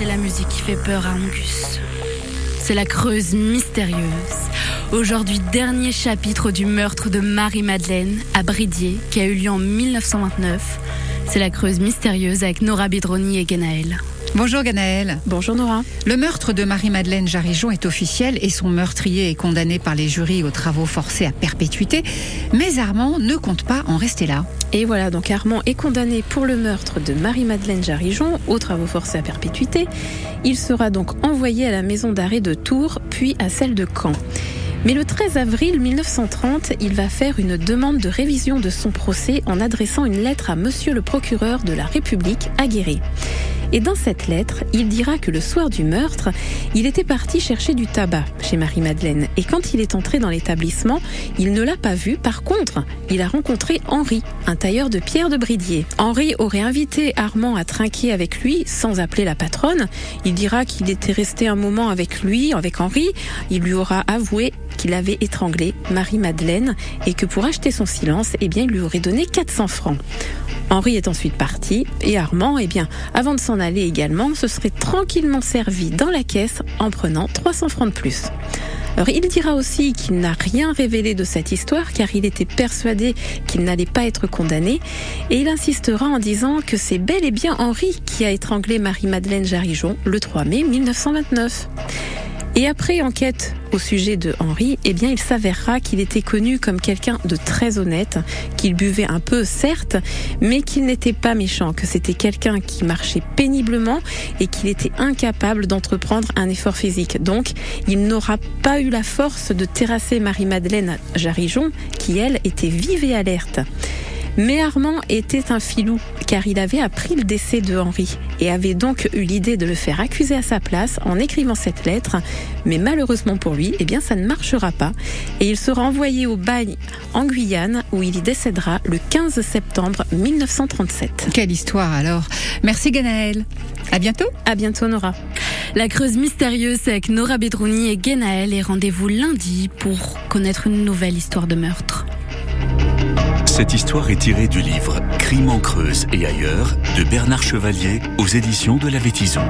c'est la musique qui fait peur à Angus. C'est la Creuse mystérieuse. Aujourd'hui, dernier chapitre du meurtre de Marie-Madeleine à Bridier, qui a eu lieu en 1929. C'est la Creuse mystérieuse avec Nora Bidroni et Genaël. Bonjour Ganaël. Bonjour Nora. Le meurtre de Marie-Madeleine Jarijon est officiel et son meurtrier est condamné par les jurys aux travaux forcés à perpétuité. Mais Armand ne compte pas en rester là. Et voilà, donc Armand est condamné pour le meurtre de Marie-Madeleine Jarijon aux travaux forcés à perpétuité. Il sera donc envoyé à la maison d'arrêt de Tours, puis à celle de Caen. Mais le 13 avril 1930, il va faire une demande de révision de son procès en adressant une lettre à monsieur le procureur de la République aguerré. Et dans cette lettre, il dira que le soir du meurtre, il était parti chercher du tabac chez Marie-Madeleine. Et quand il est entré dans l'établissement, il ne l'a pas vu. Par contre, il a rencontré Henri, un tailleur de pierre de Bridier. Henri aurait invité Armand à trinquer avec lui sans appeler la patronne. Il dira qu'il était resté un moment avec lui, avec Henri. Il lui aura avoué qu'il avait étranglé Marie-Madeleine et que pour acheter son silence, eh bien, il lui aurait donné 400 francs. Henri est ensuite parti et Armand, eh bien, avant de s'en aller également, se serait tranquillement servi dans la caisse en prenant 300 francs de plus. Alors, il dira aussi qu'il n'a rien révélé de cette histoire car il était persuadé qu'il n'allait pas être condamné et il insistera en disant que c'est bel et bien Henri qui a étranglé Marie-Madeleine Jarijon le 3 mai 1929. Et après enquête au sujet de Henri, eh bien, il s'avérera qu'il était connu comme quelqu'un de très honnête, qu'il buvait un peu, certes, mais qu'il n'était pas méchant, que c'était quelqu'un qui marchait péniblement et qu'il était incapable d'entreprendre un effort physique. Donc, il n'aura pas eu la force de terrasser Marie-Madeleine Jarijon, qui elle était vive et alerte. Mais Armand était un filou, car il avait appris le décès de Henri et avait donc eu l'idée de le faire accuser à sa place en écrivant cette lettre. Mais malheureusement pour lui, eh bien, ça ne marchera pas. Et il sera envoyé au bagne en Guyane, où il y décédera le 15 septembre 1937. Quelle histoire alors Merci Ganaël. À bientôt. À bientôt Nora. La Creuse mystérieuse c'est avec Nora Bedrouni et Genaël et rendez-vous lundi pour connaître une nouvelle histoire de meurtre. Cette histoire est tirée du livre Crime en Creuse et ailleurs de Bernard Chevalier aux éditions de la Vétison.